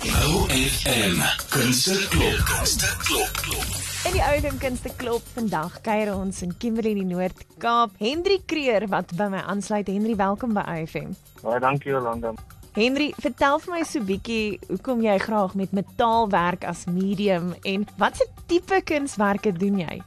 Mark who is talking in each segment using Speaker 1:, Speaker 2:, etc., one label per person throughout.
Speaker 1: OFM Kunste klop. Kunste klop klop.
Speaker 2: In die oude kunste klop vandag kuier ons in Kimberley in die Noord-Kaap. Henry Kreer wat by my aansluit. Henry, welkom by AFM.
Speaker 3: Baie dankie Jolanda.
Speaker 2: Henry, vertel vir my so bietjie hoekom jy graag met metaal werk as medium en watse tipe kunswerke doen jy?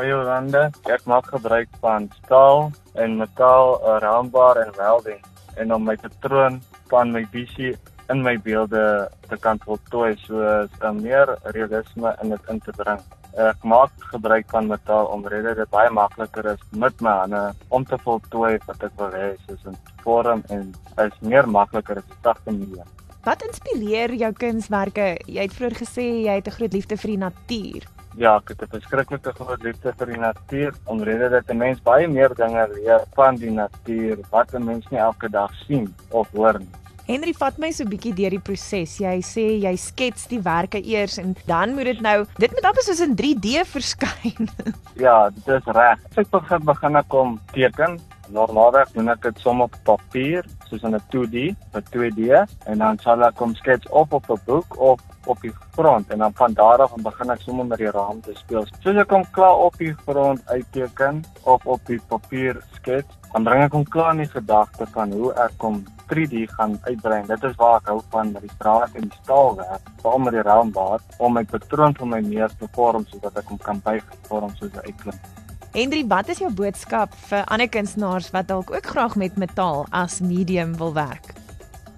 Speaker 3: Jolanda, ek maak gebruik van staal en metaal, uh, raambaar en welding en om my patroon van my visie in my beelde te kan voltooi soos 'n meer realisme in dit in te bring. Ek maak gebruik van metaal omdat dit baie makliker is met my hande om te voltooi wat ek wil hê soos 'n vorm en is meer makliker as 'n sagte medium.
Speaker 2: Wat inspireer jou kunswerke? Jy het vroeër gesê jy het 'n groot liefde vir die natuur.
Speaker 3: Ja, ek het 'n verskriklike groot liefde vir die natuur omdat dit 'n mens baie meer dinge leer van die natuur wat 'n mens nie elke dag sien of hoor nie.
Speaker 2: Henry vat my so 'n bietjie deur die proses. Jy sê jy skets die werke eers en dan moet dit nou dit moet amper soos in 3D verskyn.
Speaker 3: ja, dit is reg. Ek begin begin ek kom teken. Normaalweg doen ek dit som op papier, soos in 'n 2D, 'n 2D en dan sal ek kom skets op op 'n boek of op die grond en dan van daar af begin ek sommer met die raam te speel. Soos ek kom klaar op die grond uitteken of op die papier skets, dan bring ek hom klaar in die gedagte van hoe ek kom 3D gaan uitbrei. Dit is waar ek hou van met die draad en die staalwerk, veral met die raambaat om my patroon vir my meer te vorm sodat ek hom kan byvorm soos 'n uitklink.
Speaker 2: Henry, wat is jou boodskap vir ander kunstenaars wat dalk ook graag met metaal as medium wil werk?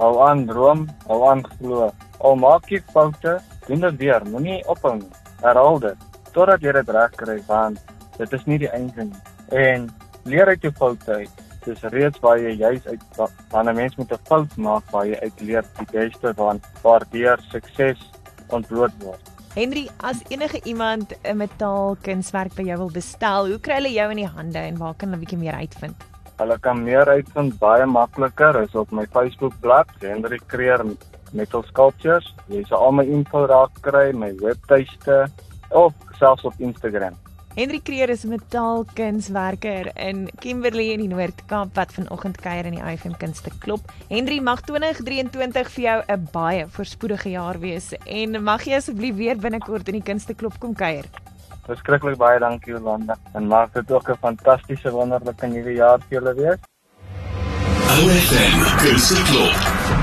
Speaker 3: Hou aan droom, hou aan glo. Al maak jy foute, doen dit weer, moenie ophou nie. Herhaal dit totdat jy dit reg kry want dit is nie die einde nie. En leer uit jou foute uit dis reeds waar jy juis uit wanneer 'n mens met 'n fout maak waar jy uit leer die beste van waardeur sukses ontbloot word.
Speaker 2: Henry, as enige iemand 'n metaalkunswerk by jou wil bestel, hoe kry hulle jou in die hande en waar kan hulle 'n bietjie meer uitvind?
Speaker 3: Hulle kan meer uitvind baie makliker is op my Facebook bladsy Henry Kreer Metal Sculptures. Jy sal al my info daar kry, my webtuiste of selfs op Instagram.
Speaker 2: Henry Kreer is 'n metaalkunswerker in Kimberley in die Noord-Kaap wat vanoggend kuier in die IFM Kunste Klop. Henry mag 2023 vir jou 'n baie voorspoedige jaar wees en mag jy asseblief weer binnekort in die Kunste Klop kom kuier.
Speaker 3: Verskriklik baie dankie Jolanda en maak dit ook 'n fantastiese wonderlike nuwe jaar vir julle wees.
Speaker 1: OFM Kunste Klop.